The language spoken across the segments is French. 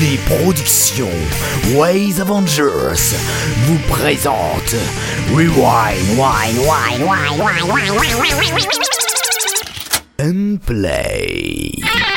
Les productions Ways Avengers vous présentent Rewind, Wine, Wine, Wine, Wine, Wine, Wine, Wine, Wine, and Play.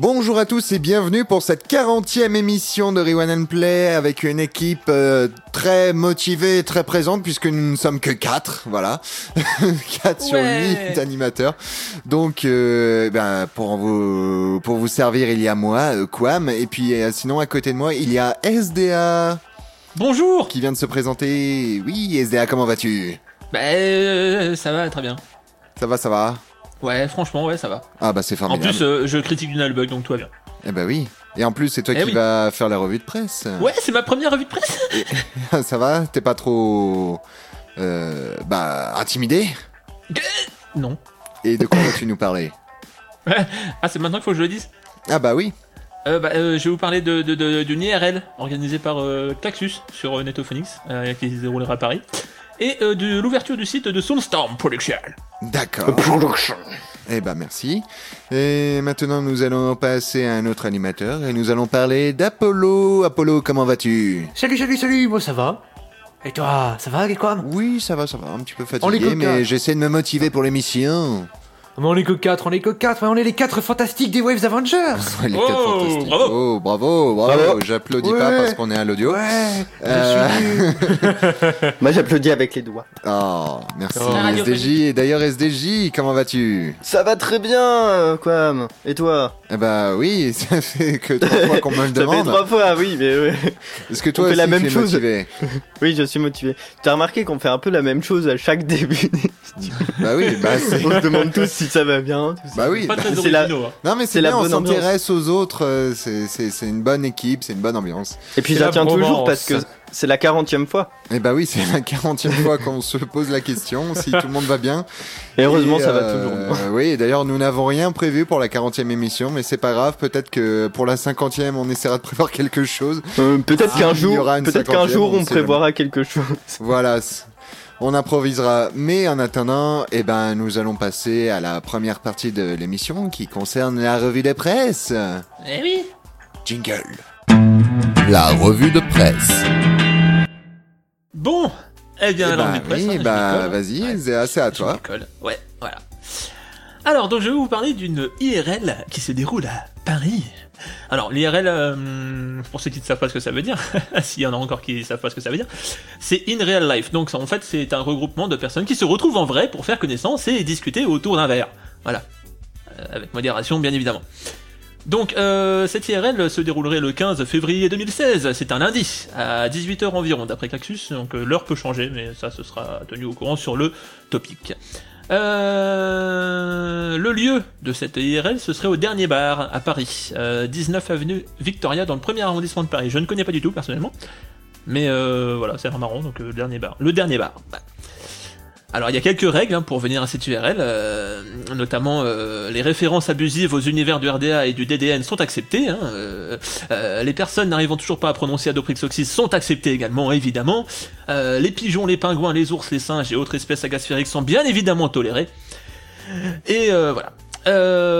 Bonjour à tous et bienvenue pour cette 40e émission de Rewan and Play avec une équipe euh, très motivée et très présente puisque nous ne sommes que 4, voilà. 4 sur Ouais. 8 animateurs. Donc euh, ben, pour vous pour vous servir, il y a moi, euh, Quam et puis euh, sinon à côté de moi, il y a SDA Bonjour qui vient de se présenter. Oui, SDA, comment vas-tu? Bah euh, ça va très bien. Ça va, ça va? Ouais franchement ouais ça va. Ah bah c'est En formidable. plus euh, je critique du Nullbug donc tout va bien. Eh ben oui. Et en plus, c'est toi Eh qui oui. vas faire la revue de presse. Ouais c'est ma première revue de presse Ça va T'es pas trop... Euh, bah, intimidé? Non. Et de quoi vas-tu nous parler? Ah c'est maintenant qu'il faut que je le dise? Ah bah oui. euh, bah, euh, Je vais vous parler de, de, de- d'une IRL organisée par euh, Claxus sur euh, Netophonix euh, qui se déroulera à Paris. Et euh, de l'ouverture du site de Soulstorm Production. D'accord. Eh ben merci. Et maintenant, nous allons passer à un autre animateur et nous allons parler d'Apollo. Apollo, comment vas-tu? Salut, salut, salut, moi ça va. Et toi, ça va, quoi Oui, ça va, ça va. Un petit peu fatigué, mais quatre. j'essaie de me motiver pour l'émission. Mais on est que 4, on est que 4, on est les 4 fantastiques des Waves Avengers Ouais, les Oh, quatre fantastiques. bravo. Oh, bravo, bravo. Bravo. J'applaudis pas Ouais. parce qu'on est à l'audio. Ouais, Euh, je suis nul. Moi j'applaudis avec les doigts. Oh, merci Oh. La radio SDJ. Et d'ailleurs, SDJ, comment vas-tu? Ça va très bien, euh, Quam. Et toi? Eh bah oui, ça fait que trois fois qu'on me le Ça fait demande. trois fois, oui, mais ouais. Est-ce que toi fait aussi la même tu es chose. motivé? Oui, je suis motivé. T'as remarqué qu'on fait un peu la même chose à chaque début. Bah oui, bah c'est... On se demande tous si ça va bien. tout. Bah oui. Pas très C'est la- hein. Non mais c'est bien, on s'intéresse aux autres, euh, c'est, c'est, c'est une bonne équipe, c'est une bonne ambiance. Et puis ça la tient toujours parce que c'est la 40 fois. Et bah oui, c'est la 40e fois qu'on se pose la question, si tout le monde va bien. Et heureusement, Et, ça va euh, toujours bien. Oui, et d'ailleurs nous n'avons rien prévu pour la 40e émission, mais c'est pas grave, peut-être que pour la 50e on essaiera de prévoir quelque chose. Euh, peut-être Ah, qu'un il y jour, peut-être qu'un 50e, jour on prévoira quelque chose. Voilà, on improvisera. Mais en attendant, eh ben, nous allons passer à la première partie de l'émission qui concerne la revue de presse. Eh oui Jingle. La revue de presse. Bon Eh bien Eh alors ben, revue de presse, oui, hein, bah, vas-y, Ouais. C'est à toi. Ouais, voilà. Alors, donc je vais vous parler d'une IRL qui se déroule à Paris. Alors, l'IRL, euh, pour ceux qui ne savent pas ce que ça veut dire, s'il y en a encore qui ne savent pas ce que ça veut dire, c'est In Real Life. Donc, en fait, c'est un regroupement de personnes qui se retrouvent en vrai pour faire connaissance et discuter autour d'un verre. Voilà. Euh, avec modération, bien évidemment. Donc, euh, cette IRL se déroulerait le 15 février 2016. C'est un lundi, à 18h environ, d'après Claxus. Donc, l'heure peut changer, mais ça, ce sera tenu au courant sur le topic. Euh, le lieu de cette IRL, ce serait au Dernier Bar, à Paris, euh, 19 avenue Victoria, dans le premier arrondissement de Paris. Je ne connais pas du tout, personnellement. Mais euh, voilà, c'est marrant, donc euh, le Dernier Bar. Le Dernier Bar. Bah. Alors, il y a quelques règles hein, pour venir à cette URL, euh, notamment euh, les références abusives aux univers du RDA et du DDN sont acceptées. hein, euh, les personnes n'arrivant toujours pas à prononcer Adoprix Oxys sont acceptées également, évidemment. Les pigeons, les pingouins, les ours, les singes et autres espèces agasphériques sont bien évidemment tolérés. Et voilà.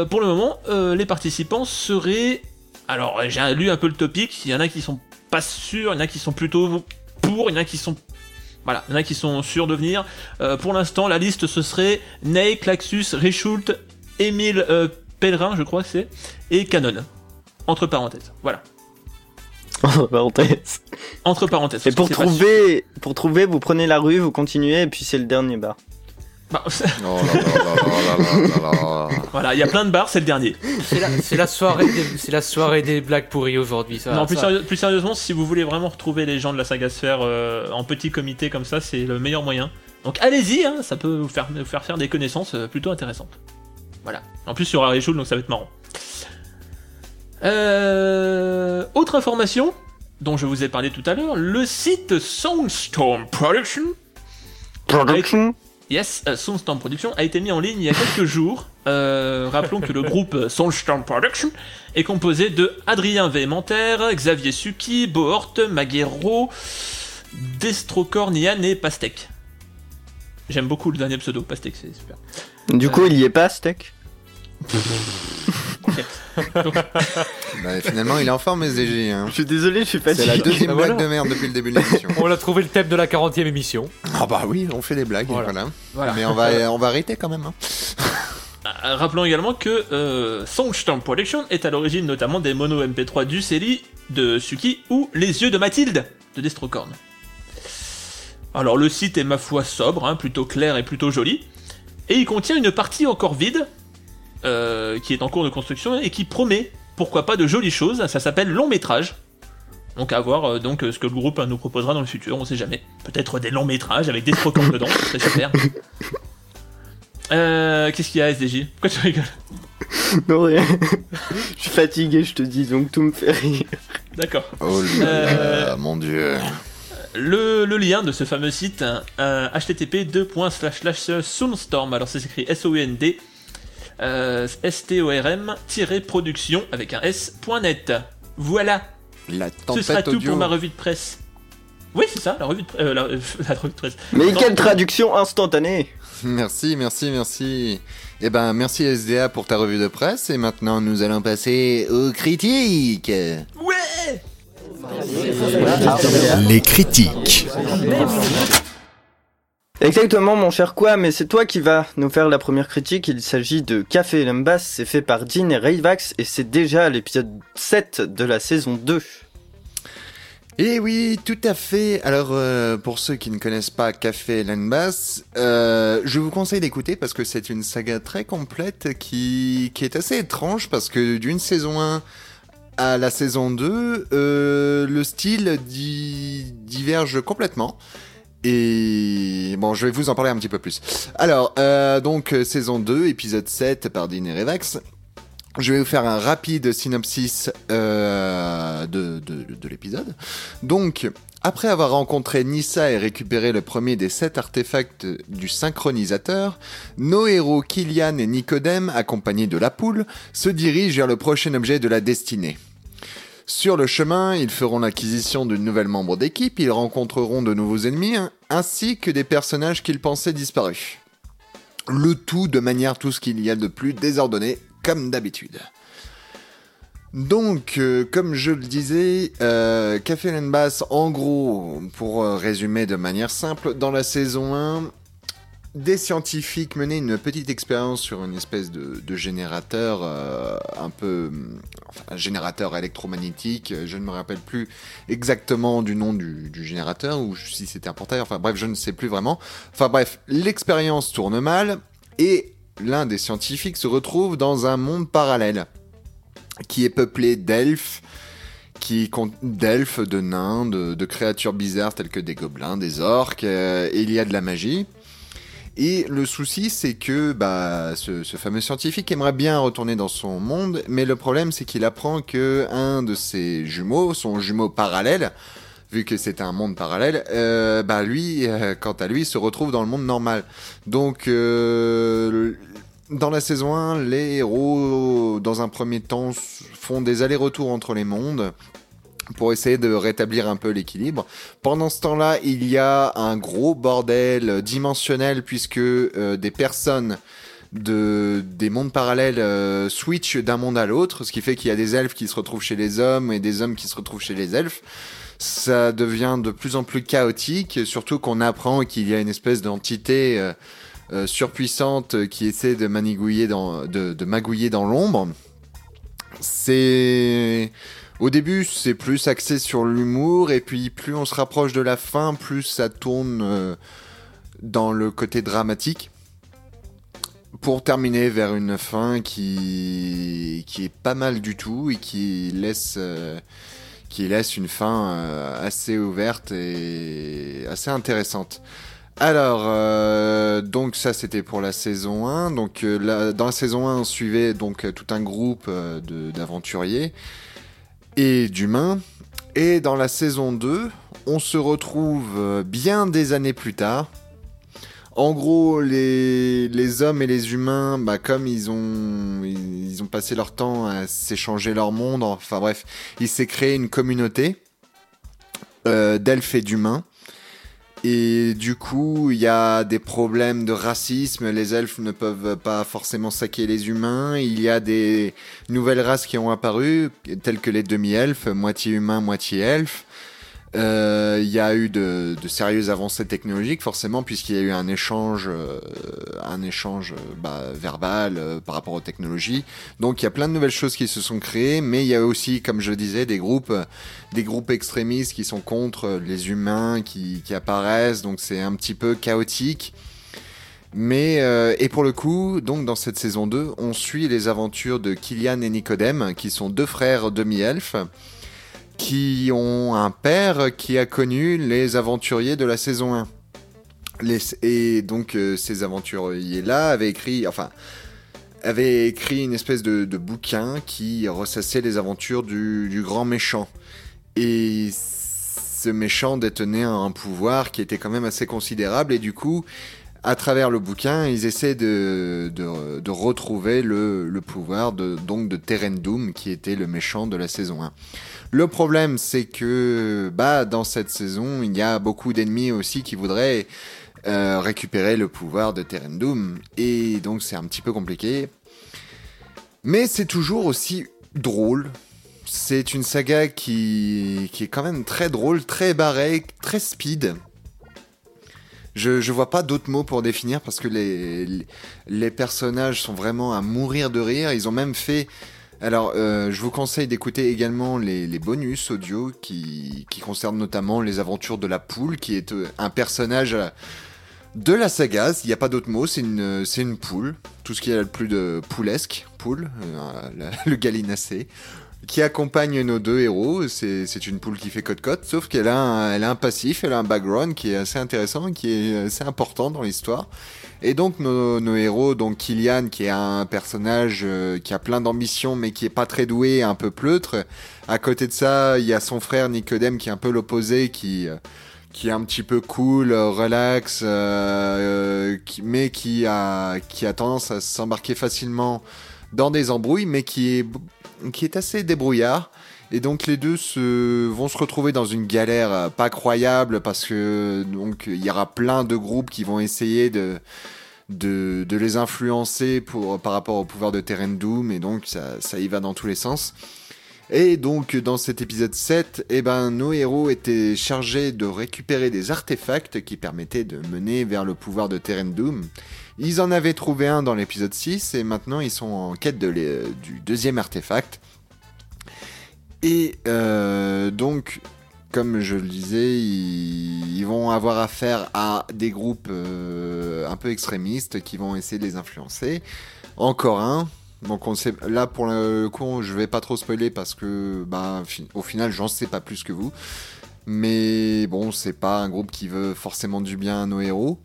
Pour le moment, les participants seraient... Alors, j'ai lu un peu le topic, il y en a qui sont pas sûrs, il y en a qui sont plutôt pour, il y en a qui sont... Voilà, il y en a qui sont sûrs de venir. Euh, pour l'instant, la liste, ce serait Ney, Claxus, Richult, Émile euh, Pellerin, je crois que c'est, et Canon. Entre parenthèses. Voilà. Entre parenthèses. Entre parenthèses. Et pour trouver, pour trouver, vous prenez la rue, vous continuez, et puis c'est le dernier bar. Voilà, il y a plein de bars, c'est le dernier. C'est la, soirée, des, c'est la soirée des blagues pourries aujourd'hui. Ça, non, plus, plus, sérieusement, si vous voulez vraiment retrouver les gens de la saga sphère euh, en petit comité comme ça, c'est le meilleur moyen. Donc allez-y, hein, ça peut vous faire, faire, des connaissances euh, plutôt intéressantes. Voilà. En plus, il y aura donc ça va être marrant. Euh, autre information dont je vous ai parlé tout à l'heure, le site Soundstorm Production. Production. Yes, euh, Soundstorm Production a été mis en ligne il y a quelques jours. Euh, rappelons que le groupe euh, Soundstorm Production est composé de Adrien Vémentaire, Xavier Suki, Bohort, Maguero, Destrocornian et Pastèque. J'aime beaucoup le dernier pseudo, Pastèque, c'est super. Du coup, il y est pas, Steak Bah, finalement, il est en forme, SDJ. Hein. Je suis désolé, je suis C'est la fatigué. deuxième Bah, blague voilà. de merde depuis le début de l'émission. On a trouvé le thème de la 40e émission. Ah bah oui, on fait des blagues, Voilà. voilà. Voilà. Mais on va, on va arrêter quand même. hein. Euh, Rappelons également que euh, Songstorm Production est à l'origine notamment des mono MP3 du Célie, de Suki ou Les yeux de Mathilde de Destrocorn. Alors le site est ma foi sobre, hein, plutôt clair et plutôt joli, et il contient une partie encore vide, euh, qui est en cours de construction et qui promet, pourquoi pas, de jolies choses. Ça s'appelle long métrage. Donc à voir euh, donc euh, ce que le groupe nous proposera dans le futur, on sait jamais. Peut-être des longs métrages avec des Destrocorn dedans, ce serait super. Euh, Qu'est-ce qu'il y a SDJ Pourquoi tu rigoles? Non, rien. Je suis fatigué, je te dis, donc tout me fait rire. D'accord. Oh là Euh, mon dieu. Le, le lien de ce fameux site, hein, euh, http soundstorm, alors ça s'écrit S-O-U-N-D, euh, S-T-O-R-M, production avec un S.net. Voilà, La ce sera tout audio. pour ma revue de presse. Oui, c'est ça, la revue de, pre- euh, la, euh, la revue de presse. Mais quelle traduction instantanée Merci, merci, merci. Eh ben, merci SDA pour ta revue de presse. Et maintenant, nous allons passer aux critiques. Ouais Les critiques. Exactement, mon cher quoi, mais c'est toi qui vas nous faire la première critique. Il s'agit de Café Lembas, c'est fait par Dean et Rayvax, et c'est déjà l'épisode 7 de la saison 2. Eh oui, tout à fait. Alors, euh, pour ceux qui ne connaissent pas Café Landbass, euh, je vous conseille d'écouter parce que c'est une saga très complète qui, est assez étrange parce que d'une saison 1 à la saison 2, euh, le style di- diverge complètement. Et bon, je vais vous en parler un petit peu plus. Alors, euh, donc, euh, saison 2, épisode 7 par Dean et Revax. Je vais vous faire un rapide synopsis euh, de, de, de l'épisode. Donc, après avoir rencontré Nissa et récupéré le premier des sept artefacts du synchronisateur, nos héros Kylian et Nicodème, accompagnés de la poule, se dirigent vers le prochain objet de la destinée. Sur le chemin, ils feront l'acquisition d'une nouvelle membre d'équipe, ils rencontreront de nouveaux ennemis, hein, ainsi que des personnages qu'ils pensaient disparus. Le tout de manière tout ce qu'il y a de plus désordonné, comme d'habitude. Donc, euh, comme je le disais, euh, Café Land Bass, en gros, pour euh, résumer de manière simple, dans la saison 1, des scientifiques menaient une petite expérience sur une espèce de, générateur euh, un peu... Un générateur électromagnétique, je ne me rappelle plus exactement du nom du, générateur, ou si c'était un portail, enfin bref, je ne sais plus vraiment. Enfin bref, l'expérience tourne mal, et l'un des scientifiques se retrouve dans un monde parallèle qui est peuplé d'elfes, qui compte d'elfes, de nains, de, de créatures bizarres telles que des gobelins, des orques, euh, et il y a de la magie. Et le souci, c'est que bah, ce, fameux scientifique aimerait bien retourner dans son monde, mais le problème, c'est qu'il apprend que un de ses jumeaux, son jumeau parallèle, vu que c'est un monde parallèle, euh, bah lui, euh, quant à lui, se retrouve dans le monde normal. Donc, euh, dans la saison 1, les héros, dans un premier temps, font des allers-retours entre les mondes pour essayer de rétablir un peu l'équilibre. Pendant ce temps-là, il y a un gros bordel dimensionnel puisque euh, des personnes de des mondes parallèles euh, switchent d'un monde à l'autre, ce qui fait qu'il y a des elfes qui se retrouvent chez les hommes et des hommes qui se retrouvent chez les elfes. Ça devient de plus en plus chaotique, surtout qu'on apprend qu'il y a une espèce d'entité euh, euh, surpuissante qui essaie de manigouiller dans, de, de magouiller dans l'ombre. C'est au début c'est plus axé sur l'humour et puis plus on se rapproche de la fin, plus ça tourne euh, dans le côté dramatique. Pour terminer vers une fin qui qui est pas mal du tout et qui laisse euh, qui laisse une fin euh, assez ouverte et assez intéressante. Alors, donc ça c'était pour la saison 1. Donc dans la saison 1, on suivait donc tout un groupe d'aventuriers et d'humains. Et dans la saison 2, on se retrouve euh, bien des années plus tard. En gros, les, les hommes et les humains, bah, comme ils ont, ils, ont passé leur temps à s'échanger leur monde, enfin bref, il s'est créé une communauté euh, d'elfes et d'humains Et du coup, il y a des problèmes de racisme. Les elfes ne peuvent pas forcément saquer les humains. Il y a des nouvelles races qui ont apparu, telles que les demi-elfes, moitié humains, moitié elfes. Euh, Il y a eu de, de sérieuses avancées technologiques, forcément, puisqu'il y a eu un échange, euh, un échange euh, bah, verbal euh, par rapport aux technologies. Donc, il y a plein de nouvelles choses qui se sont créées, mais il y a aussi, comme je disais, des groupes, des groupes extrémistes qui sont contre les humains qui, qui apparaissent. Donc, c'est un petit peu chaotique. Mais euh, et pour le coup, donc dans cette saison 2, on suit les aventures de Kylian et Nicodème, qui sont deux frères demi-elfes, qui ont un père qui a connu les aventuriers de la saison 1. Les, et donc euh, ces aventuriers-là avaient écrit, enfin, avaient écrit une espèce de, bouquin qui ressassait les aventures du grand méchant. Et ce méchant détenait un pouvoir qui était quand même assez considérable, et du coup, à travers le bouquin, ils essaient de, de, retrouver le, le pouvoir de, donc de Terendum, qui était le méchant de la saison 1. Le problème, c'est que bah, dans cette saison, il y a beaucoup d'ennemis aussi qui voudraient euh, récupérer le pouvoir de Terendum, et donc c'est un petit peu compliqué. Mais c'est toujours aussi drôle. C'est une saga qui, qui est quand même très drôle, très barrée, très speed. Je, je vois pas d'autres mots pour définir parce que les, les, personnages sont vraiment à mourir de rire. Ils ont même fait. Alors, euh, je vous conseille d'écouter également les, bonus audio qui, qui concernent notamment les aventures de la poule, qui est euh, un personnage euh, de la saga. Il n'y a pas d'autre mot, c'est une, une poule. Tout ce qui a le plus de poulesque, poule, le gallinacé qui accompagne nos deux héros. C'est une poule qui fait cote-cote, sauf qu'elle a, un- elle a un passif, elle a un background qui est assez intéressant, qui est assez important dans l'histoire. Et donc nos, nos héros, donc Kylian, qui est un personnage euh, qui a plein d'ambition, mais qui est pas très doué, un peu pleutre. À côté de ça, il y a son frère Nicodème, qui est un peu l'opposé, qui euh, qui est un petit peu cool, euh, relax, euh, euh, qui- mais qui a qui a tendance à s'embarquer facilement dans des embrouilles, mais qui est assez débrouillard. Et donc les deux se, vont se retrouver dans une galère pas croyable parce que donc il y aura plein de groupes qui vont essayer de les influencer par rapport au pouvoir de Terendum et donc ça, y va dans tous les sens. Et donc dans cet épisode 7, eh ben, nos héros étaient chargés de récupérer des artefacts qui permettaient de mener vers le pouvoir de Terendum. Ils en avaient trouvé un dans l'épisode 6 et maintenant ils sont en quête du deuxième artefact. Et euh, donc, comme je le disais, ils, vont avoir affaire à des groupes euh, un peu extrémistes qui vont essayer de les influencer. Encore un. Donc on là pour le coup, je vais pas trop spoiler parce que bah, au final, j'en sais pas plus que vous. Mais bon, c'est pas un groupe qui veut forcément du bien à nos héros.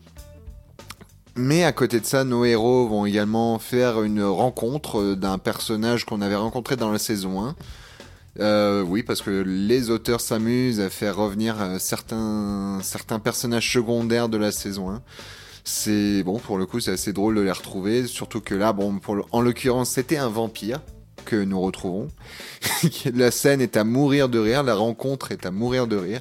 Mais à côté de ça, nos héros vont également faire une rencontre d'un personnage qu'on avait rencontré dans la saison 1. Euh, oui, parce que les auteurs s'amusent à faire revenir euh, certains, certains personnages secondaires de la saison 1. C'est bon, pour le coup, c'est assez drôle de les retrouver, surtout que là, bon, pour le- en l'occurrence, c'était un vampire que nous retrouvons. la scène est à mourir de rire, la rencontre est à mourir de rire.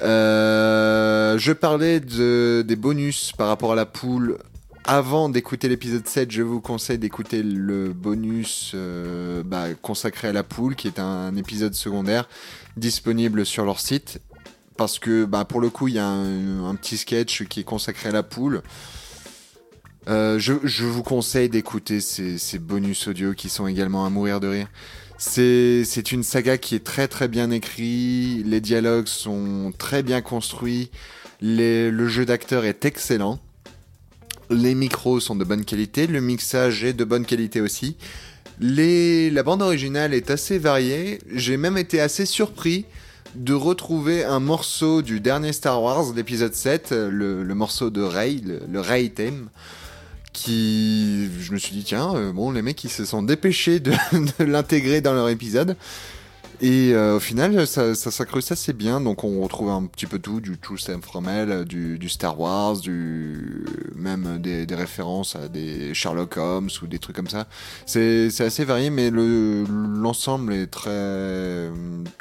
Euh, je parlais de, des bonus par rapport à la poule. Avant d'écouter l'épisode 7, je vous conseille d'écouter le bonus euh, bah, consacré à la poule, qui est un, épisode secondaire disponible sur leur site. Parce que bah, pour le coup, il y a un, petit sketch qui est consacré à la poule. Euh, je, je vous conseille d'écouter ces, ces bonus audio qui sont également à mourir de rire. C'est une saga qui est très très bien écrite, les dialogues sont très bien construits, le jeu d'acteur est excellent, les micros sont de bonne qualité, le mixage est de bonne qualité aussi. La bande originale est assez variée, j'ai même été assez surpris de retrouver un morceau du dernier Star Wars, l'épisode 7, le, le morceau de Rey, le, le Rey theme, qui, je me suis dit, tiens, euh, bon, les mecs, ils se sont dépêchés de, l'intégrer dans leur épisode. Et euh, au final, ça, ça assez bien. Donc, on retrouve un petit peu tout, du True Sam From Hell, du, du Star Wars, du même des, des références à des Sherlock Holmes ou des trucs comme ça. C'est assez varié, mais le l'ensemble est très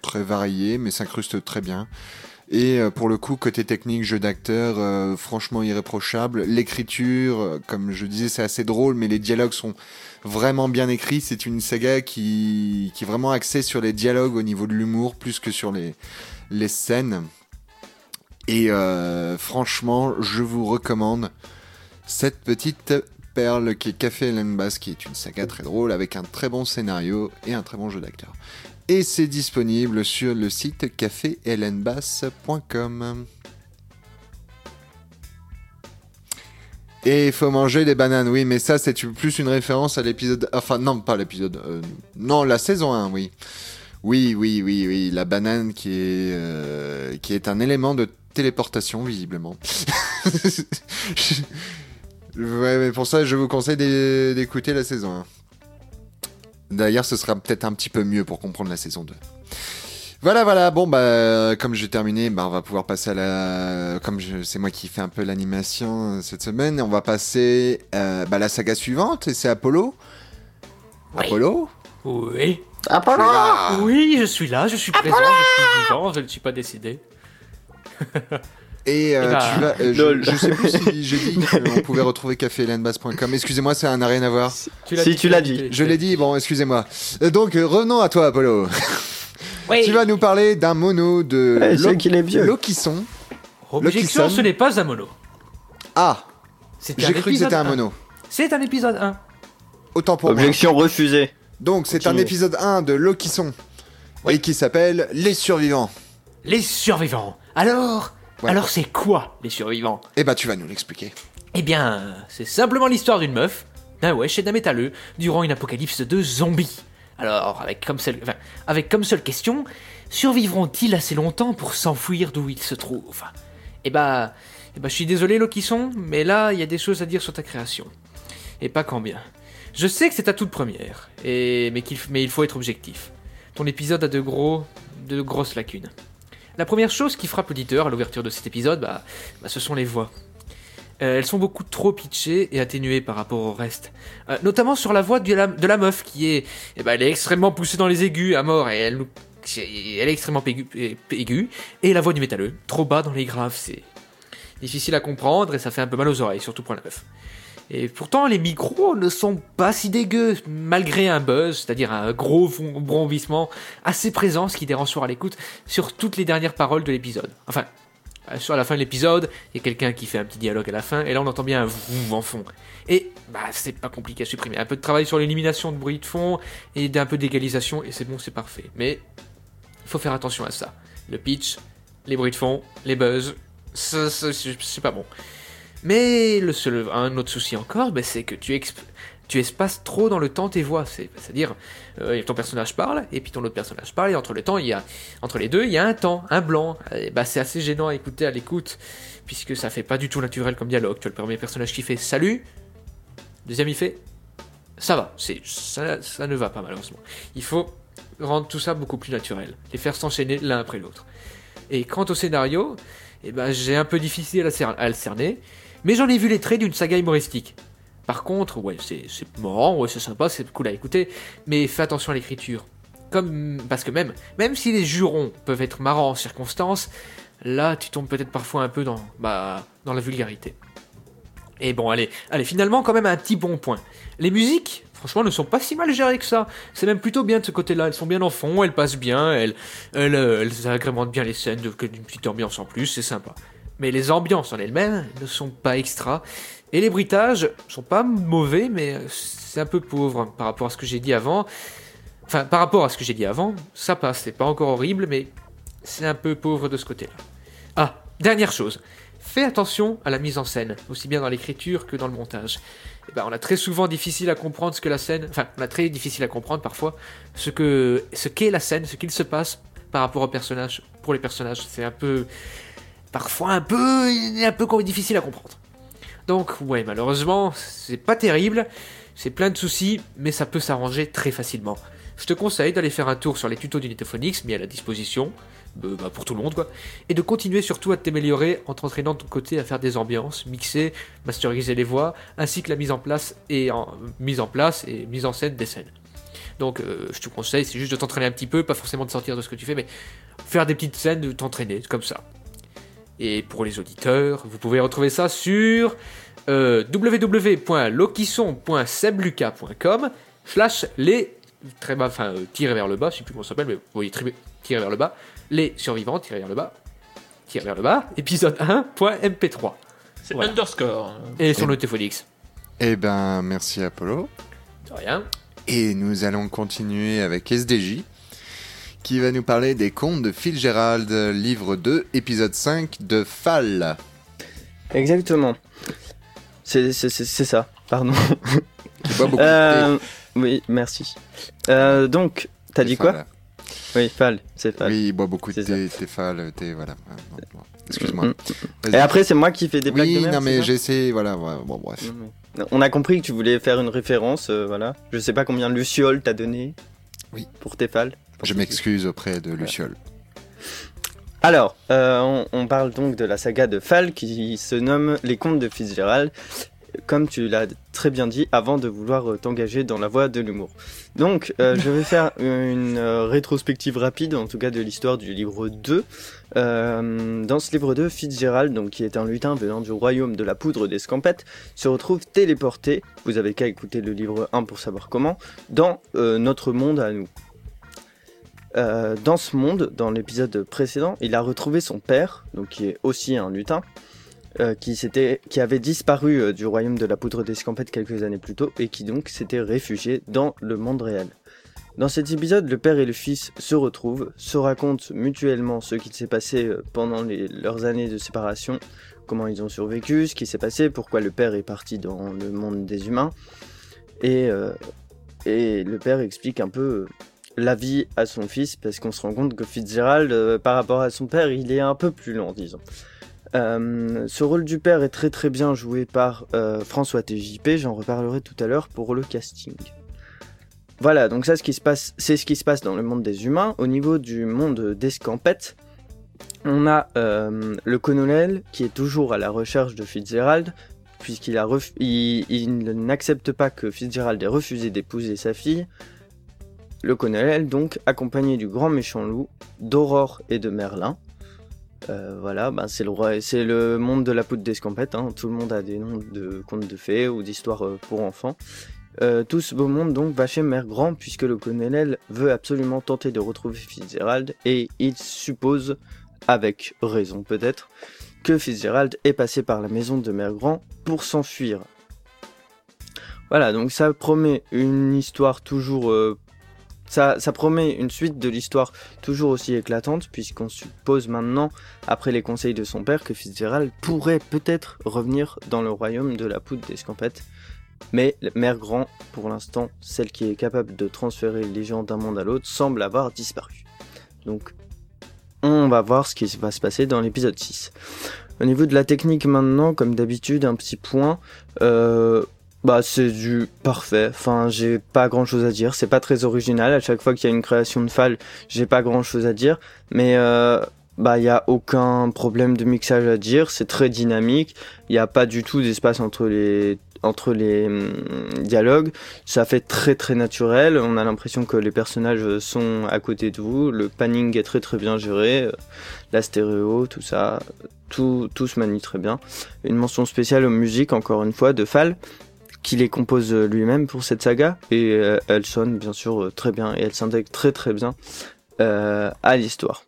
très varié, mais s'incruste très bien. Et euh, pour le coup, côté technique, jeu d'acteur, euh, franchement irréprochable. L'écriture, euh, comme je disais, c'est assez drôle, mais les dialogues sont vraiment bien écrits. C'est une saga qui, est vraiment axée sur les dialogues au niveau de l'humour, plus que sur les, scènes. Et franchement, je vous recommande cette petite perle qui est Café Bass, qui est une saga très drôle avec un très bon scénario et un très bon jeu d'acteur. Et c'est disponible sur le site caféhelenbass.com. Et il faut manger des bananes, oui, mais ça c'est plus une référence à l'épisode... Enfin non, pas l'épisode... euh, non, la saison 1, oui. Oui, oui, oui, oui, la banane qui est, euh, qui est un élément de téléportation, visiblement. ouais, mais pour ça, je vous conseille d'é- d'écouter la saison 1. D'ailleurs, ce sera peut-être un petit peu mieux pour comprendre la saison 2. Voilà, voilà. Bon, bah, comme j'ai terminé, bah, on va pouvoir passer à la. Comme je- c'est moi qui fais un peu l'animation euh, cette semaine, on va passer euh, bah, à la saga suivante, et c'est Apollo. Oui. Apollo Oui. Là. Oui, je suis là, je suis présent, je suis vivant, je ne suis pas décédé. Et euh, Eh bah, tu vas. euh, je, lol. je sais plus si j'ai dit qu'on pouvait retrouver caféhelenbass.com. Excusez-moi, ça n'a rien à voir. Si, tu l'as dit. Je l'ai dit, bon, excusez-moi. Euh, Donc, euh, revenons à toi, Apollo. Oui. Tu vas nous parler d'un mono de Ouais, c'est Lo- qu'il est vieux. Lokisson. Objection, ce n'est pas un mono. Ah, C'est j'ai cru que c'était un mono. C'est un épisode 1. Autant pour moi. Objection refusée. Donc, c'est un épisode 1 de Lokisson. Et qui s'appelle Les Survivants. Les survivants. Alors Ouais. Alors c'est quoi les survivants? Eh bah, tu vas nous l'expliquer. Eh bien, c'est simplement l'histoire d'une meuf, d'un wesh et d'un métalleux, durant une apocalypse de zombies. Alors, avec comme seule, enfin, avec comme seule question, survivront-ils assez longtemps pour s'enfuir d'où ils se trouvent? Eh bah, eh bah, je suis désolé Lokisson, mais là, il y a des choses à dire sur ta création. Et pas quand bien. Je sais que c'est ta toute première, et, mais, qu'il- mais il faut être objectif. Ton épisode a de gros, de grosses lacunes. La première chose qui frappe l'auditeur à l'ouverture de cet épisode, bah, bah, ce sont les voix. Euh, elles sont beaucoup trop pitchées et atténuées par rapport au reste. Euh, notamment sur la voix de la, meuf qui est, eh ben, elle est extrêmement poussée dans les aigus à mort et elle, est extrêmement aigu, aiguë. Et la voix du métalleux, trop bas dans les graves, c'est difficile à comprendre et ça fait un peu mal aux oreilles, surtout pour la meuf. Et pourtant, les micros ne sont pas si dégueux, malgré un buzz, c'est-à-dire un gros brombissement assez présent, ce qui dérange souvent à l'écoute, sur toutes les dernières paroles de l'épisode. Enfin, euh, sur la fin de l'épisode, il y a quelqu'un qui fait un petit dialogue à la fin, et là on entend bien un en fond. Et bah c'est pas compliqué à supprimer. Un peu de travail sur l'élimination de bruit de fond et d'un peu d'égalisation, et c'est bon, c'est parfait. Mais il faut faire attention à ça. Le pitch, les bruits de fond, les buzz, c'est pas bon. Mais un autre souci encore, bah, c'est que tu, espaces trop dans le temps tes voix. C'est- C'est-à-dire, euh, ton personnage parle, et puis ton autre personnage parle, et entre le temps, entre les deux, il y a un temps, un blanc. Bah, c'est assez gênant à écouter à l'écoute, puisque ça fait pas du tout naturel comme dialogue. Tu as le premier personnage qui fait salut, deuxième il fait ça va. Ça, ne va pas malheureusement. Il faut rendre tout ça beaucoup plus naturel, les faire s'enchaîner l'un après l'autre. Et quant au scénario, eh ben, j'ai un peu difficile à, à le cerner, mais j'en ai vu les traits d'une saga humoristique. Par contre, ouais, c'est marrant, ouais, c'est sympa, c'est cool à écouter, mais fais attention à l'écriture. Comme, parce que même, même si les jurons peuvent être marrants en circonstances, là, tu tombes peut-être parfois un peu dans, bah, dans la vulgarité. Et bon, allez, allez, finalement, quand même un petit bon point. Les musiques, franchement, ne sont pas si mal gérées que ça. C'est même plutôt bien de ce côté-là. Elles sont bien en fond, elles passent bien, elles, euh, agrémentent bien les scènes, d'une petite ambiance en plus, c'est sympa. Mais les ambiances en elles-mêmes ne sont pas extra. Et les bruitages sont pas mauvais, mais euh, c'est un peu pauvre par rapport à ce que j'ai dit avant. Enfin, par rapport à ce que j'ai dit avant, ça passe. C'est pas encore horrible, mais c'est un peu pauvre de ce côté-là. Ah, dernière chose. Fais attention à la mise en scène, aussi bien dans l'écriture que dans le montage. Eh ben, on a très souvent difficile à comprendre ce que la scène, enfin, on a très difficile à comprendre parfois ce que, ce qu'est la scène, ce qu'il se passe par rapport aux personnages. Pour les personnages, c'est un peu, parfois un peu, un peu difficile à comprendre. Donc, ouais, malheureusement, c'est pas terrible, c'est plein de soucis, mais ça peut s'arranger très facilement. Je te conseille d'aller faire un tour sur les tutos d'Unitophonix mis à la disposition, euh, bah, pour tout le monde quoi, et de continuer surtout à t'améliorer en t'entraînant de ton côté à faire des ambiances, mixer, masteriser les voix, ainsi que la mise en place et mise en place et mise en scène des scènes. Donc euh, je te conseille, c'est juste de t'entraîner un petit peu, pas forcément de sortir de ce que tu fais, mais faire des petites scènes, de t'entraîner comme ça. Et pour les auditeurs, vous pouvez retrouver ça sur euh, www.lokisson.sebluca.com slash les très bas, enfin euh, tiré vers le bas, je sais plus comment ça s'appelle, mais vous voyez tiré, tiré vers le bas, les survivants tiré vers le bas, tiré vers le bas, épisode 1.mp3. C'est Voilà. underscore. Et sur le Téphonix. Eh ben, merci Apollo. De rien. Et nous allons continuer avec SDJ, qui va nous parler des contes de Fitzgerald, livre 2, épisode 5 de Fall. Exactement. C'est ça, pardon. Boit beaucoup Euh, oui, merci. Euh, donc, t'as de dit quoi. Oui, Fall, c'est Fall. Oui, il boit beaucoup de thé, thé Fall, thé, voilà. Ah, bon, bon. Excuse-moi. Mm. Et après, c'est moi qui fais des blagues de oui, merde, non, mais essayé, voilà, ouais, bon, bref. On a compris que tu voulais faire une référence, euh, voilà. Je sais pas combien Luciole t'a donné. Oui. Pour tes Fall. Je m'excuse auprès de Luciole. Alors, euh, on, on parle donc de la saga de Fall qui se nomme Les Contes de Fitzgerald, comme tu l'as très bien dit, avant de vouloir euh, t'engager dans la voie de l'humour. Donc, euh, je vais faire une euh, rétrospective rapide, en tout cas de l'histoire du livre 2. Euh, dans ce livre 2, Fitzgerald, donc, qui est un lutin venant du royaume de la poudre des scampettes, se retrouve téléporté, vous avez qu'à écouter le livre 1 pour savoir comment, dans notre monde à nous. Euh, dans ce monde, dans l'épisode précédent, il a retrouvé son père, donc qui est aussi un lutin, euh, qui, qui avait disparu euh, du royaume de la poudre des scampettes quelques années plus tôt et qui donc s'était réfugié dans le monde réel. Dans cet épisode, le père et le fils se retrouvent, se racontent mutuellement ce qui s'est passé pendant leurs années de séparation, comment ils ont survécu, ce qui s'est passé, pourquoi le père est parti dans le monde des humains, et, et le père explique un peu la vie à son fils parce qu'on se rend compte que Fitzgerald, euh, par rapport à son père, il est un peu plus lent, disons. Euh, ce rôle du père est très très bien joué par euh, François TJP, j'en reparlerai tout à l'heure pour le casting. Voilà, donc ça, c'est ce qui se passe dans le monde des humains. Au niveau du monde des scampettes, on a le colonel qui est toujours à la recherche de Fitzgerald, puisqu'il n'accepte pas que Fitzgerald ait refusé d'épouser sa fille. Le colonel, donc, accompagné du grand méchant loup, d'Aurore et de Merlin. Euh, voilà, ben, c'est le, roi- c'est le monde de la poudre d'escampette. Hein. Tout le monde a des noms de contes de fées ou d'histoires euh, pour enfants. Euh, tout ce beau monde donc va chez Mère Grand puisque le colonel veut absolument tenter de retrouver Fitzgerald et il suppose, avec raison peut-être, que Fitzgerald est passé par la maison de Mère Grand pour s'enfuir. Voilà, donc ça promet une histoire toujours ça, promet une suite de l'histoire toujours aussi éclatante, puisqu'on suppose maintenant, après les conseils de son père, que Fitzgerald pourrait peut-être revenir dans le royaume de la poudre des scampettes. Mais mère Grand, pour l'instant, celle qui est capable de transférer les gens d'un monde à l'autre, semble avoir disparu. Donc, on va voir ce qui va se passer dans l'épisode 6. Au niveau de la technique maintenant, comme d'habitude, un petit point. Euh, bah c'est du parfait. Enfin, j'ai pas grand chose à dire. C'est pas très original. À chaque fois qu'il y a une création de fall, j'ai pas grand chose à dire. Mais euh, bah il y a aucun problème de mixage à dire. C'est très dynamique. Il y a pas du tout d'espace entre les entre les hum, dialogues. Ça fait très très naturel. On a l'impression que les personnages sont à côté de vous. Le panning est très très bien géré. La stéréo, tout ça, tout tout se manie très bien. Une mention spéciale aux musiques encore une fois de Fall qui les compose lui-même pour cette saga. Et euh, elle sonne bien sûr euh, très bien et elle s'intègre très très bien euh, à l'histoire.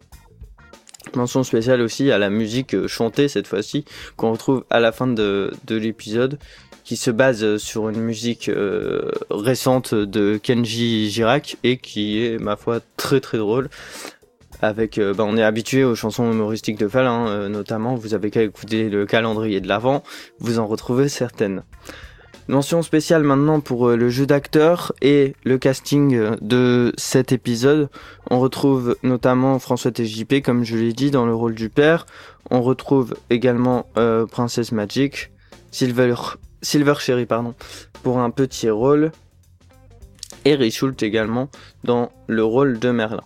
Mention spéciale aussi à la musique euh, chantée cette fois-ci qu'on retrouve à la fin de, de l'épisode qui se base sur une musique euh, récente de Kenji Girac et qui est ma foi très très drôle. Avec euh, bah, on est habitué aux chansons humoristiques de Fall hein, euh, notamment vous avez qu'à écouter le calendrier de l'avant vous en retrouvez certaines Mention spéciale maintenant pour euh, le jeu d'acteur et le casting euh, de cet épisode. On retrouve notamment François TJP, comme je l'ai dit, dans le rôle du père. On retrouve également euh, Princesse Magic, Silver, Silver Cherry, pardon, pour un petit rôle. Et Richult également dans le rôle de Merlin.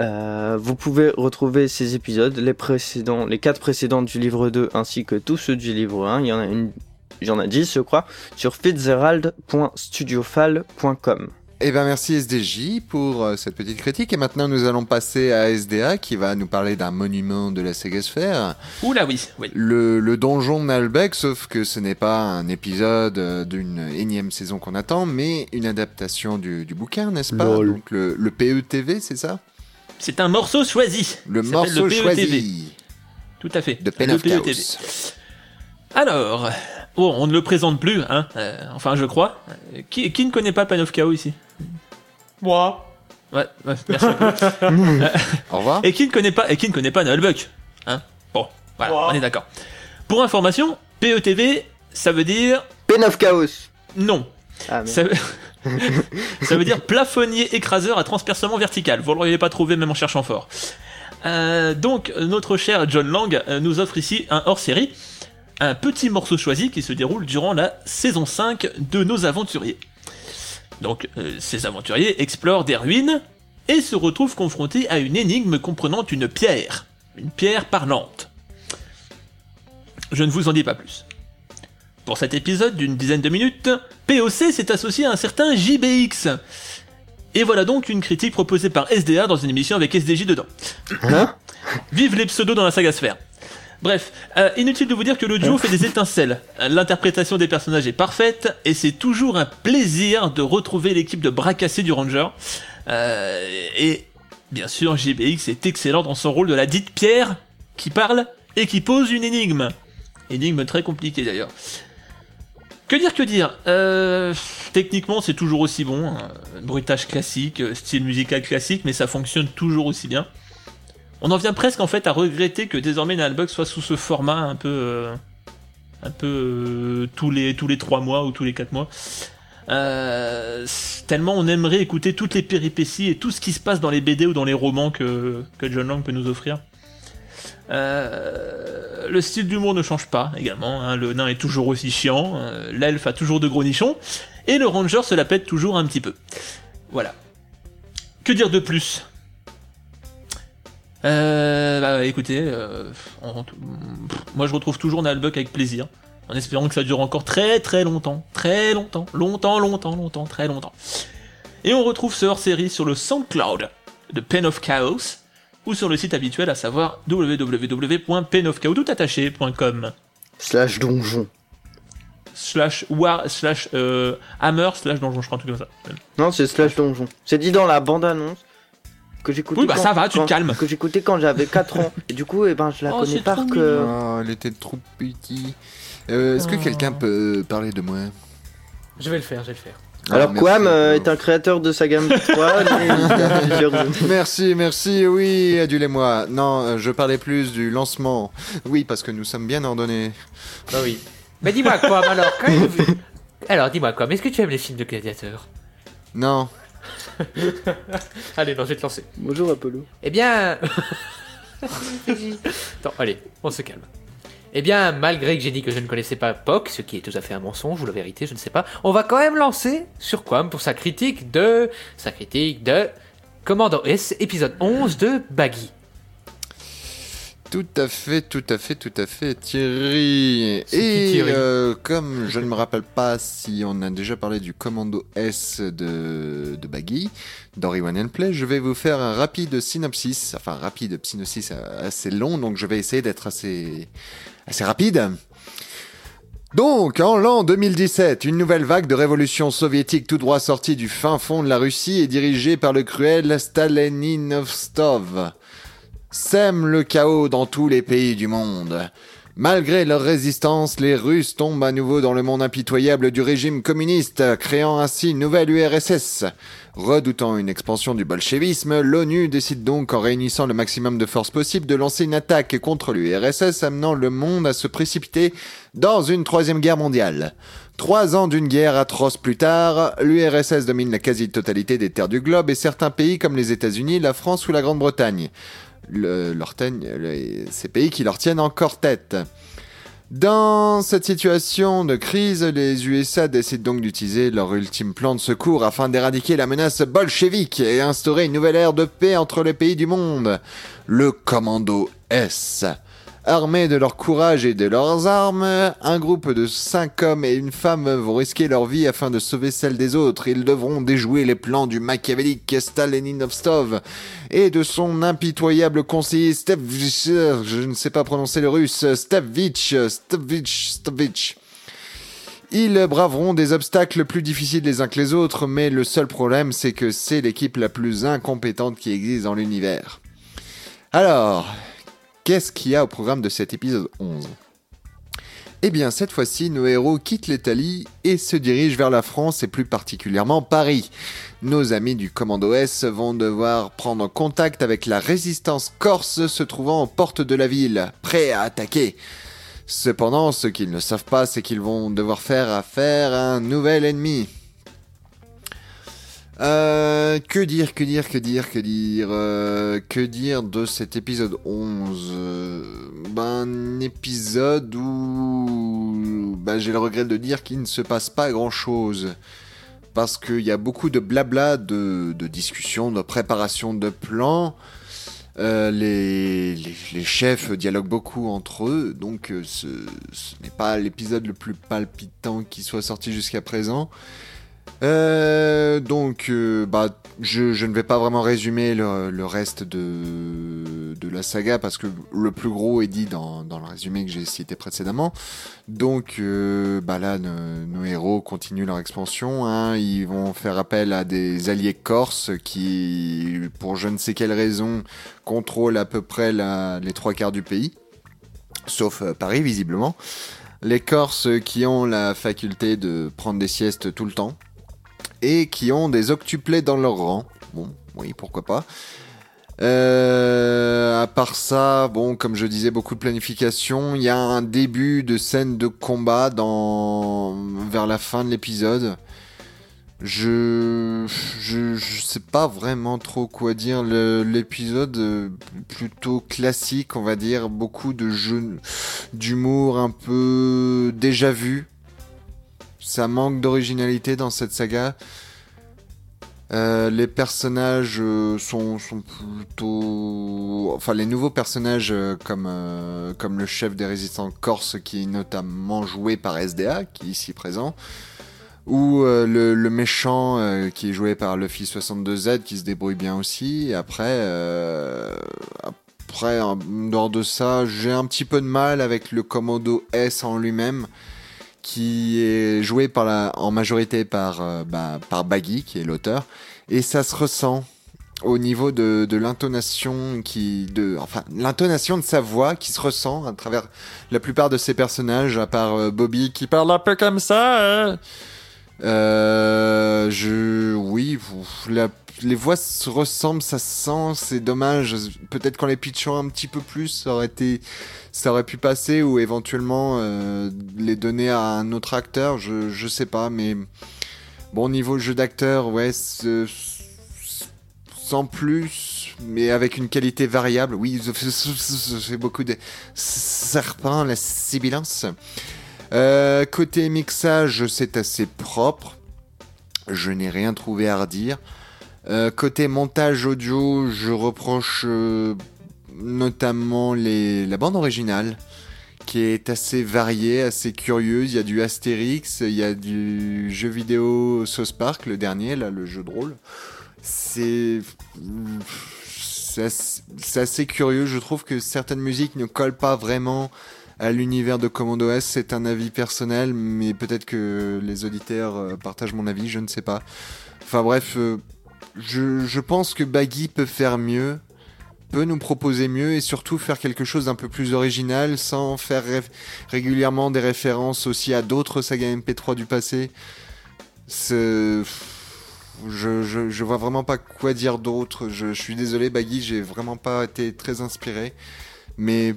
Euh, vous pouvez retrouver ces épisodes, les précédents, les quatre précédents du livre 2 ainsi que tous ceux du livre 1. Il y en a une il y en a 10 je crois, sur fitzgerald.studiofal.com. Eh ben merci SDJ pour euh, cette petite critique. Et maintenant, nous allons passer à SDA qui va nous parler d'un monument de la Sega Sphere. Oula, oui, oui. Le, le donjon de Nalbeck, sauf que ce n'est pas un épisode euh, d'une énième saison qu'on attend, mais une adaptation du, du bouquin, n'est-ce pas? Lol. Donc le, le PETV, c'est ça? C'est un morceau choisi. Le Ça s'appelle morceau PETV. choisi Tout à fait. de Pen Le of PETV. Chaos. Alors, bon, on ne le présente plus, hein. euh, enfin, je crois. Euh, Qui, qui ne connaît pas Pan of Chaos ici? Moi. Ouais, ouais, merci. Au revoir. et qui ne connaît pas, et qui ne connaît pas Nullbuck Hein? Bon, voilà, Moi. on est d'accord. Pour information, PETV, ça veut dire Pen of Chaos. non. Ah, merde. Ça veut... ça veut dire plafonnier écraseur à transpercement vertical. Vous ne l'auriez pas trouvé même en cherchant fort. Euh, donc, notre cher John Lang euh, nous offre ici un hors-série, un petit morceau choisi qui se déroule durant la saison 5 de Nos Aventuriers. Donc, euh, ces aventuriers explorent des ruines et se retrouvent confrontés à une énigme comprenant une pierre, une pierre parlante. Je ne vous en dis pas plus. Pour cet épisode d'une dizaine de minutes, POC s'est associé à un certain JBX. Et voilà donc une critique proposée par SDA dans une émission avec SDJ dedans. Hein? Vive les pseudos dans la saga sphère. Bref, euh, inutile de vous dire que le duo fait des étincelles. L'interprétation des personnages est parfaite et c'est toujours un plaisir de retrouver l'équipe de bras cassés du Ranger. Euh, et bien sûr, JBX est excellent dans son rôle de la dite pierre qui parle et qui pose une énigme. Énigme très compliquée d'ailleurs. Que dire, que dire? Euh, Techniquement, c'est toujours aussi bon. hein. Bruitage classique, style musical classique, mais ça fonctionne toujours aussi bien. On en vient presque en fait à regretter que désormais Nalbug soit sous ce format un peu, euh, un peu euh, tous les tous trois mois ou tous les quatre mois. Euh, tellement on aimerait écouter toutes les péripéties et tout ce qui se passe dans les BD ou dans les romans que, John Lang peut nous offrir. Le style d'humour ne change pas également. hein. Le nain est toujours aussi chiant, l'elfe a toujours de gros nichons, et le ranger se la pète toujours un petit peu. Voilà. Que dire de plus? Euh, bah écoutez, euh, pff, moi je retrouve toujours Nalbuck avec plaisir, en espérant que ça dure encore très très longtemps, très longtemps, longtemps, longtemps, longtemps, très longtemps. Et on retrouve ce hors-série sur le SoundCloud de Pen of Chaos, ou sur le site habituel à savoir www.penofchaos.com Slash donjon. slash war slash euh, hammer slash donjon je crois un truc comme ça. Non, c'est slash donjon. C'est dit dans la bande-annonce que j'écoutais. Oui bah quand- ça va, tu te calmes. Que j'écoutais quand j'avais 4 ans. Et du coup, eh ben, je la Oh, connais par que. Oh, elle était trop petit. Euh, Est-ce que Oh. quelqu'un peut parler de moi? Je vais le faire, je vais le faire. Alors, Ah. Quam euh, est un créateur de Saga 3, mais il y a plusieurs. Merci, merci, oui, adulez-moi. Non, euh, je parlais plus du lancement. Oui, parce que nous sommes bien ordonnés. Bah oui. Mais dis-moi quoi, alors, quand. Alors, dis-moi quoi, mais est-ce que tu aimes les films de gladiateurs? Non. Allez, non, je vais te lancer. Bonjour Apollo. Eh bien... Attends, allez, on se calme. Eh bien, malgré que j'ai dit que je ne connaissais pas POC, ce qui est tout à fait un mensonge, ou la vérité, je ne sais pas, on va quand même lancer sur Quam pour sa critique de... sa critique de... Commando S, épisode 11 de Baggy. Tout à fait, tout à fait, tout à fait, Thierry. Et Thierry? euh, comme je ne me rappelle pas si on a déjà parlé du commando S de, de Baggy dans Rewind and Play, je vais vous faire un rapide synopsis, enfin rapide synopsis assez long, donc je vais essayer d'être assez, assez rapide. Donc, en l'an 2017, une nouvelle vague de révolution soviétique tout droit sortie du fin fond de la Russie est dirigée par le cruel Stalininostov sème le chaos dans tous les pays du monde. Malgré leur résistance, les Russes tombent à nouveau dans le monde impitoyable du régime communiste, créant ainsi une nouvelle URSS. Redoutant une expansion du bolchevisme, l'ONU décide donc, en réunissant le maximum de forces possibles, de lancer une attaque contre l'URSS, amenant le monde à se précipiter dans une troisième guerre mondiale. Trois ans d'une guerre atroce plus tard, l'URSS domine la quasi-totalité des terres du globe et certains pays comme les États-Unis, la France ou la Grande-Bretagne le- leur teignent- les- ces pays qui leur tiennent encore tête. Dans cette situation de crise, les USA décident donc d'utiliser leur ultime plan de secours afin d'éradiquer la menace bolchevique et instaurer une nouvelle ère de paix entre les pays du monde. Le Commando S. Armés de leur courage et de leurs armes, un groupe de cinq hommes et une femme vont risquer leur vie afin de sauver celle des autres. Ils devront déjouer les plans du machiavélique Stalininov et de son impitoyable conseiller Stevich, je ne sais pas prononcer le russe, Stevich, Stevich, Stevich. Ils braveront des obstacles plus difficiles les uns que les autres, mais le seul problème c'est que c'est l'équipe la plus incompétente qui existe dans l'univers. Alors, qu'est-ce qu'il y a au programme de cet épisode 11 Eh bien, cette fois-ci, nos héros quittent l'Italie et se dirigent vers la France et plus particulièrement Paris. Nos amis du Commando S vont devoir prendre contact avec la résistance corse se trouvant aux portes de la ville, prêts à attaquer. Cependant, ce qu'ils ne savent pas, c'est qu'ils vont devoir faire affaire à un nouvel ennemi. Euh, que dire, que dire, que dire, que dire, euh, que dire de cet épisode 11 euh, Ben, un épisode où ben, j'ai le regret de dire qu'il ne se passe pas grand chose. Parce qu'il y a beaucoup de blabla, de, de discussions, de préparation de plans. Les, chefs dialoguent beaucoup entre eux, donc ce n'est pas l'épisode le plus palpitant qui soit sorti jusqu'à présent. Euh, donc, euh, bah, je, ne vais pas vraiment résumer le, reste de, la saga parce que le plus gros est dit dans, le résumé que j'ai cité précédemment. Donc, euh, bah là, nos, héros continuent leur expansion. Hein. Ils vont faire appel à des alliés corses qui, pour je ne sais quelle raison, contrôlent à peu près les trois quarts du pays, sauf euh, Paris visiblement. Les Corses qui ont la faculté de prendre des siestes tout le temps et qui ont des octuplés dans leur rang. Bon, oui, pourquoi pas. Euh, à part ça, bon, comme je disais, beaucoup de planification. Il y a un début de scène de combat dans vers la fin de l'épisode. Je, je, je sais pas vraiment trop quoi dire. L'épisode euh, plutôt classique, on va dire, beaucoup de jeux d'humour un peu déjà vu. Ça manque d'originalité dans cette saga. Euh, les personnages euh, sont, plutôt... Enfin, les nouveaux personnages euh, comme, le chef des résistants corse qui est notamment joué par SDA, qui est ici présent, ou le, le méchant qui est joué par Luffy 62Z qui se débrouille bien aussi. Après, après, en dehors de ça, j'ai un petit peu de mal avec le Commando S en lui-même qui est joué par la, en majorité par, euh, bah, par Baggy, qui est l'auteur, et ça se ressent au niveau de, de l'intonation qui de enfin l'intonation de sa voix qui se ressent à travers la plupart de ses personnages à part euh, Bobby qui parle un peu comme ça hein. Euh, je oui les voix se ressemblent ça se sent c'est dommage peut-être qu'en les pitchant un petit peu plus ça aurait été ça aurait pu passer ou éventuellement euh, les donner à un autre acteur, je, je sais pas, mais bon, niveau jeu d'acteur, ouais, sans plus, mais avec une qualité variable, oui, c'est beaucoup de serpents, la sibilance. Euh, côté mixage, c'est assez propre, je n'ai rien trouvé à redire. Euh, côté montage audio, je reproche euh, notamment les, la bande originale qui est assez variée, assez curieuse. Il y a du Astérix, il y a du jeu vidéo Sauce Park, le dernier, là, le jeu de rôle. C'est assez curieux. Je trouve que certaines musiques ne collent pas vraiment à l'univers de Commando S. C'est un avis personnel, mais peut-être que les auditeurs euh, partagent mon avis, je ne sais pas. Enfin bref, euh, je, pense que Baggy peut faire mieux peut nous proposer mieux et surtout faire quelque chose d'un peu plus original sans faire régulièrement des références aussi à d'autres sagas MP3 du passé. Je, vois vraiment pas quoi dire d'autre. Je, je suis désolé, Baggy, j'ai vraiment pas été très inspiré. Mais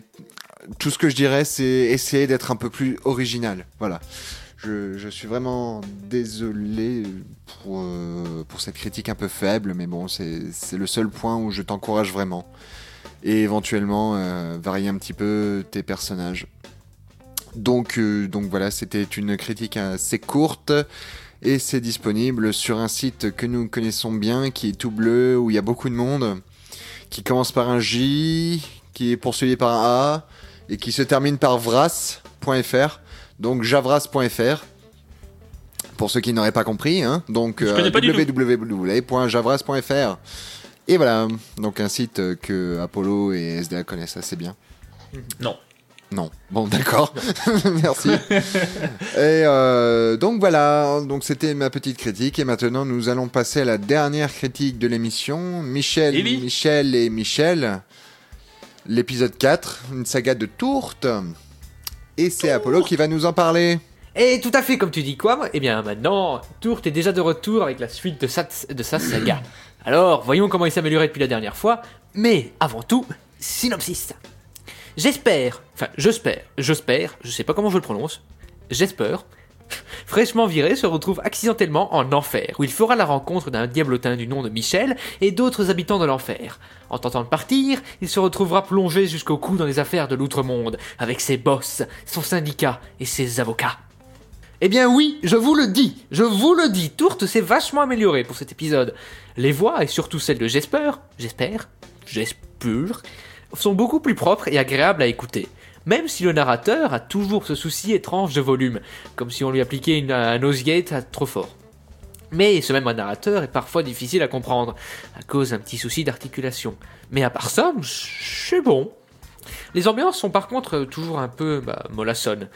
tout ce que je dirais, c'est essayer d'être un peu plus original. Voilà. Je, suis vraiment désolé pour, euh, pour cette critique un peu faible, mais bon, c'est c'est le seul point où je t'encourage vraiment. Et éventuellement, euh, varier un petit peu tes personnages. Donc, euh, donc voilà, c'était une critique assez courte. Et c'est disponible sur un site que nous connaissons bien, qui est tout bleu, où il y a beaucoup de monde, qui commence par un J, qui est poursuivi par un A, et qui se termine par vras.fr. Donc javras.fr. Pour ceux qui n'auraient pas compris, hein. donc tout. www.javras.fr. Et voilà, donc un site euh, que Apollo et SDA connaissent assez bien. Non. Non. Bon, d'accord. Merci. et euh, donc voilà, donc c'était ma petite critique. Et maintenant, nous allons passer à la dernière critique de l'émission. Michel. Michel et Michel. L'épisode 4, une saga de tourte. Et c'est Apollo qui va nous en parler. Et tout à fait comme tu dis quoi Eh bien maintenant, Tourte est déjà de retour avec la suite de sa, de sa saga. Alors, voyons comment il s'est amélioré depuis la dernière fois. Mais avant tout, synopsis. J'espère, enfin j'espère, j'espère, je sais pas comment je le prononce, j'espère, fraîchement viré se retrouve accidentellement en enfer, où il fera la rencontre d'un diablotin du nom de Michel et d'autres habitants de l'enfer. En tentant de partir, il se retrouvera plongé jusqu'au cou dans les affaires de l'outre-monde, avec ses boss, son syndicat et ses avocats. Eh bien oui, je vous le dis, je vous le dis, Tourte s'est vachement amélioré pour cet épisode. Les voix, et surtout celles de Jesper, j'espère, j'espère, sont beaucoup plus propres et agréables à écouter. Même si le narrateur a toujours ce souci étrange de volume, comme si on lui appliquait une, un Nosegate trop fort. Mais ce même narrateur est parfois difficile à comprendre, à cause d'un petit souci d'articulation. Mais à part ça, c'est bon. Les ambiances sont par contre toujours un peu bah, mollassonnes.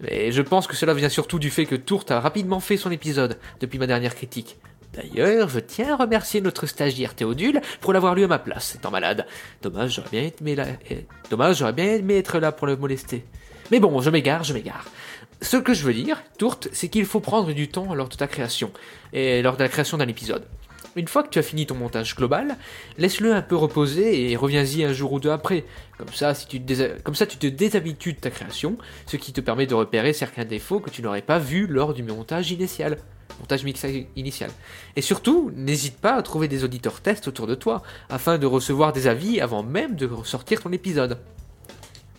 Mais je pense que cela vient surtout du fait que Tourte a rapidement fait son épisode depuis ma dernière critique. D'ailleurs, je tiens à remercier notre stagiaire Théodule pour l'avoir lu à ma place, étant malade. Dommage, j'aurais bien aimé, la- eh, Dommage, j'aurais bien aimé être là pour le molester. Mais bon, je m'égare, je m'égare. Ce que je veux dire, Tourte, c'est qu'il faut prendre du temps lors de ta création, et lors de la création d'un épisode. Une fois que tu as fini ton montage global, laisse-le un peu reposer et reviens-y un jour ou deux après. Comme ça, tu te Comme ça, tu te déshabitues de ta création, ce qui te permet de repérer certains défauts que tu n'aurais pas vus lors du montage initial. Montage mixage initial. Et surtout, n'hésite pas à trouver des auditeurs tests autour de toi, afin de recevoir des avis avant même de sortir ton épisode.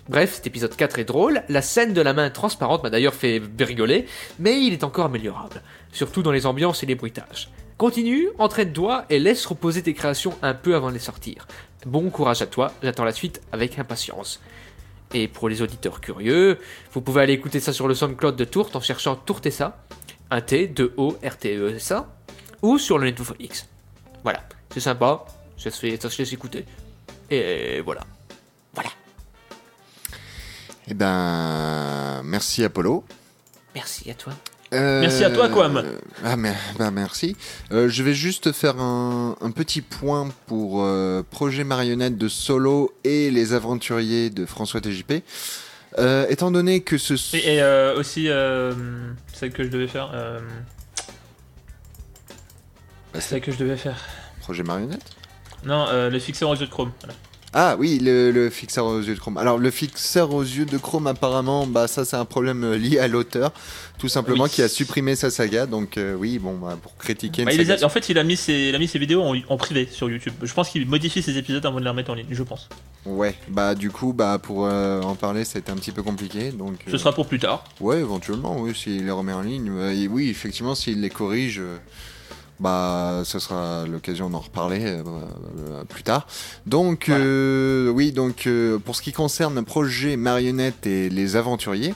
Bref, cet épisode 4 est drôle, la scène de la main transparente m'a d'ailleurs fait rigoler, mais il est encore améliorable, surtout dans les ambiances et les bruitages. Continue, entraîne-toi et laisse reposer tes créations un peu avant de les sortir. Bon courage à toi, j'attends la suite avec impatience. Et pour les auditeurs curieux, vous pouvez aller écouter ça sur le SoundCloud de Tourte en cherchant Tourtessa, un T, 2 O, R T E S A, ou sur le Netophonix. Voilà, c'est sympa, ça se fait, ça se laisse écouter. Et voilà. Voilà. Eh ben, merci Apollo. Merci à toi. Euh, Merci à toi, Quam. Ah, mais, bah, merci. Euh, je vais juste faire un, un petit point pour euh, Projet Marionnette de Solo et Les Aventuriers de François TJP. Euh, étant donné que ce... Et, et, euh, aussi, euh, celle que je devais faire. Euh, Bah, celle que je devais faire. Projet Marionnette? Non, euh, le fixeur aux yeux de chrome. Voilà. Ah oui, le, le fixeur aux yeux de chrome. Alors le fixeur aux yeux de chrome apparemment, bah ça c'est un problème euh, lié à l'auteur, tout simplement Oui. qui a supprimé sa saga. Donc euh, oui, bon, bah, pour critiquer une Bah, a- en fait, il a mis ses, il a mis ses vidéos en, en privé sur YouTube. Je pense qu'il modifie ses épisodes avant de les remettre en ligne. Je pense. Ouais, bah du coup, bah pour euh, en parler, c'était un petit peu compliqué. Donc Ce sera pour plus tard. ouais, éventuellement, oui, s'il les remet en ligne, et oui, effectivement, s'il les corrige. Bah, ce sera l'occasion d'en reparler euh, euh, plus tard. Donc, Voilà. euh, oui, donc euh, pour ce qui concerne le projet Marionnette et les aventuriers,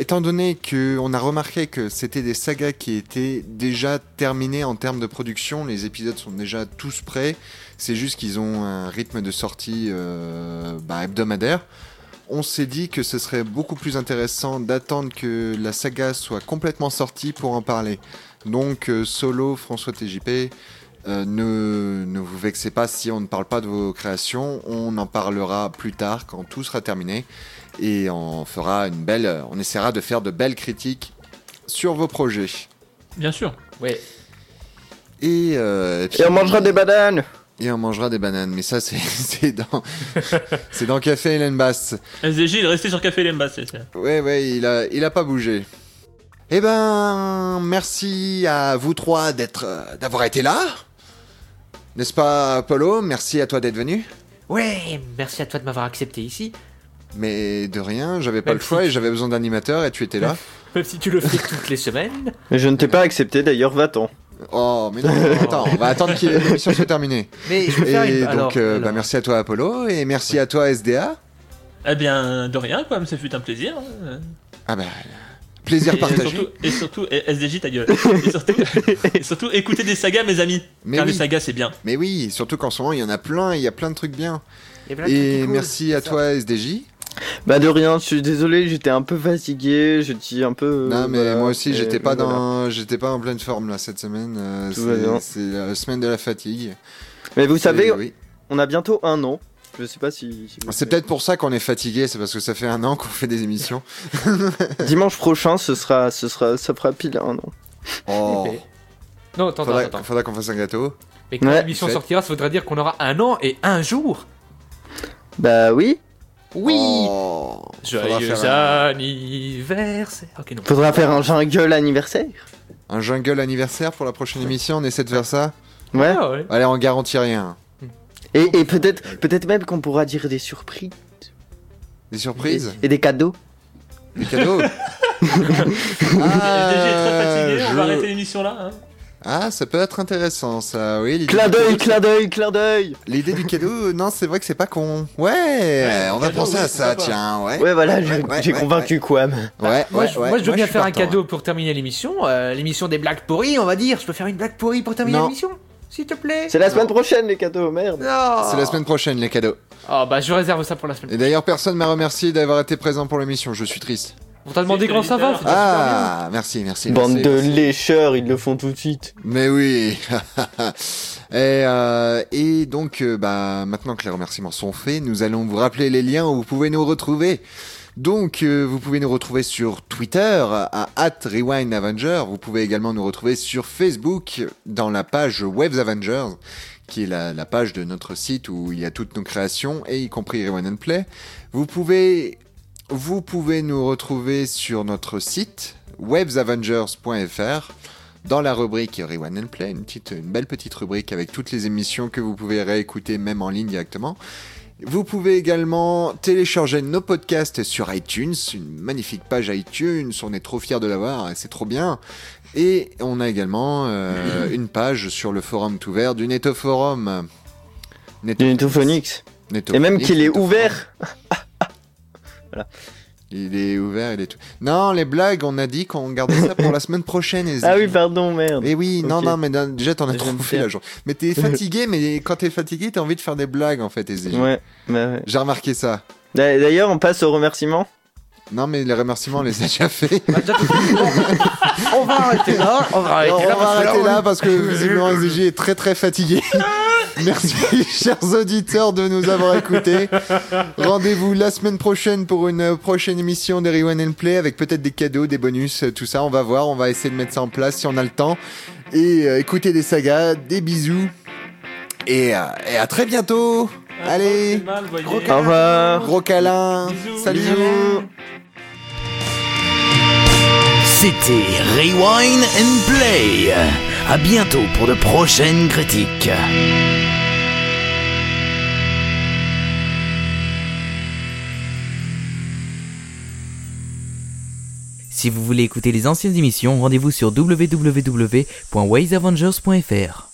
étant donné qu'on a remarqué que c'était des sagas qui étaient déjà terminées en termes de production, les épisodes sont déjà tous prêts, c'est juste qu'ils ont un rythme de sortie bah, hebdomadaire. On s'est dit que ce serait beaucoup plus intéressant d'attendre que la saga soit complètement sortie pour en parler. Donc, euh, Solo, François TJP, euh, ne, ne vous vexez pas si on ne parle pas de vos créations. On en parlera plus tard quand tout sera terminé. Et on fera une belle. On essaiera de faire de belles critiques sur vos projets. Bien sûr. Ouais. Et, euh, puis- Et on mangera des bananes et on mangera des bananes. Mais ça, c'est c'est dans, c'est dans Café Hélène Basse. SDJ, il est resté sur Café Lemba. c'est- c'est- Ouais, ouais, il a, il a pas bougé. Eh ben, merci à vous trois d'être, euh, d'avoir été là. N'est-ce pas, Apollo? Merci à toi d'être venu. Ouais, merci à toi de m'avoir accepté ici. Mais de rien, j'avais pas Même le choix si- et j'avais besoin d'animateur et tu étais là. Même si tu le fais toutes les semaines. Mais je ne t'ai pas accepté d'ailleurs, va-t'en. Oh, mais non, attends, on va attendre que l'émission soit terminée. Mais je vais faire Et une... donc, alors, euh, alors, bah, merci à toi, Apollo, et merci à toi, SDA. Eh bien, de rien, quoi, mais ça fut un plaisir. hein. Ah bah, plaisir Et partagé. surtout, et surtout, et SDJ ta gueule. Et surtout, et surtout, écoutez des sagas, mes amis. Mais Car oui. les sagas, c'est bien. Mais oui, surtout qu'en ce moment, il y en a plein, il y a plein de trucs bien. Et merci à ça. toi, SDJ. Bah de rien, je suis désolé, j'étais un peu fatigué, j'étais un peu... non, mais voilà, moi aussi, j'étais pas voilà. dans, j'étais pas en pleine forme là cette semaine. euh, c'est, la semaine de la fatigue. Mais vous savez, oui. on a bientôt un an. Je sais pas si... C'est peut-être pour ça qu'on est fatigué, c'est parce que ça fait un an qu'on fait des émissions. Dimanche prochain, ce sera, ce sera, ça fera pile un an. Oh. Non, attends, faudra, attends, faudra qu'on fasse un gâteau. Mais quand Ouais. l'émission Fait. sortira, ça voudrait dire qu'on aura un an et un jour. Bah oui, Oui Oh, Joyeux un, anniversaire. Ok, non. faudra faire un jungle anniversaire. un jungle anniversaire pour la prochaine émission. On essaie de faire ça. Ouais. Ah ouais. Allez, on garantit rien. Et, et peut-être, peut-être même qu'on pourra dire des surprises Des surprises, et des cadeaux. des cadeaux. SDJ est très fatigué, on je- va arrêter l'émission là. hein. Ah, ça peut être intéressant, ça. Oui, Clin d'œil, clin d'œil, clin d'œil. L'idée du cadeau, non, c'est vrai que c'est pas con. Ouais, Ouais, on va cadeau, penser à ça, tiens, ouais. Ouais, voilà, j'ai ouais, j'ai ouais, convaincu Quam. Ouais, Moi, ouais, je, ouais, moi, je veux bien faire un cadeau pour terminer l'émission. euh, l'émission des blagues pourries, on va dire. Je peux faire une blague pourrie pour terminer l'émission? S'il te plaît C'est la semaine prochaine, les cadeaux, merde. Non. C'est la semaine prochaine, les cadeaux. Oh, bah, je réserve ça pour la semaine Et d'ailleurs, personne m'a remercié d'avoir été présent pour l'émission. Je suis triste. On t'a demandé comment ça va. Ah, merci, merci. Bande merci, de merci. lécheurs, ils le font tout de suite. Mais oui. et, euh, et donc, euh, bah, maintenant que les remerciements sont faits, nous allons vous rappeler les liens où vous pouvez nous retrouver. Donc, euh, vous pouvez nous retrouver sur Twitter à @rewindavenger. Vous pouvez également nous retrouver sur Facebook dans la page Waves Avengers, qui est la, page de notre site où il y a toutes nos créations, et y compris Rewind and Play. Vous pouvez, vous pouvez nous retrouver sur notre site websavengers.fr dans la rubrique Rewind and Play, une, petite, une belle petite rubrique avec toutes les émissions que vous pouvez réécouter même en ligne directement. Vous pouvez également télécharger nos podcasts sur iTunes, une magnifique page iTunes, on est trop fiers de l'avoir, c'est trop bien. Et on a également euh, une page sur le forum tout vert du Forum. Du Netophonix. Neto- Et même qu'il est ouvert. Forum. Il est ouvert, il est tout. Non, les blagues, on a dit qu'on gardait ça pour la semaine prochaine. les Ah oui, pardon, merde. Eh oui, non, non, mais déjà t'en as trop fait la journée. Mais t'es fatigué, mais quand t'es fatigué, t'as envie de faire des blagues en fait, SDJ. Ouais, bah ouais. J'ai remarqué ça. D'a- D'ailleurs, on passe aux remerciements. Non, mais les remerciements, on les a déjà fait. Bah, on va arrêter là. On va arrêter on là. va parce que arrêter on- là parce que visiblement SDJ est très très fatigué. Merci, chers auditeurs, de nous avoir écoutés. Rendez-vous la semaine prochaine pour une prochaine émission de Rewind and Play avec peut-être des cadeaux, des bonus, tout ça. On va voir, on va essayer de mettre ça en place si on a le temps. Et euh, écoutez des sagas, des bisous. Et, euh, et à très bientôt. Ah, Allez, voyez. Au revoir. gros câlin. Bisous. Salut. Bisous. C'était Rewind and Play. À bientôt pour de prochaines critiques. Si vous voulez écouter les anciennes émissions, rendez-vous sur www.waysavengers.fr.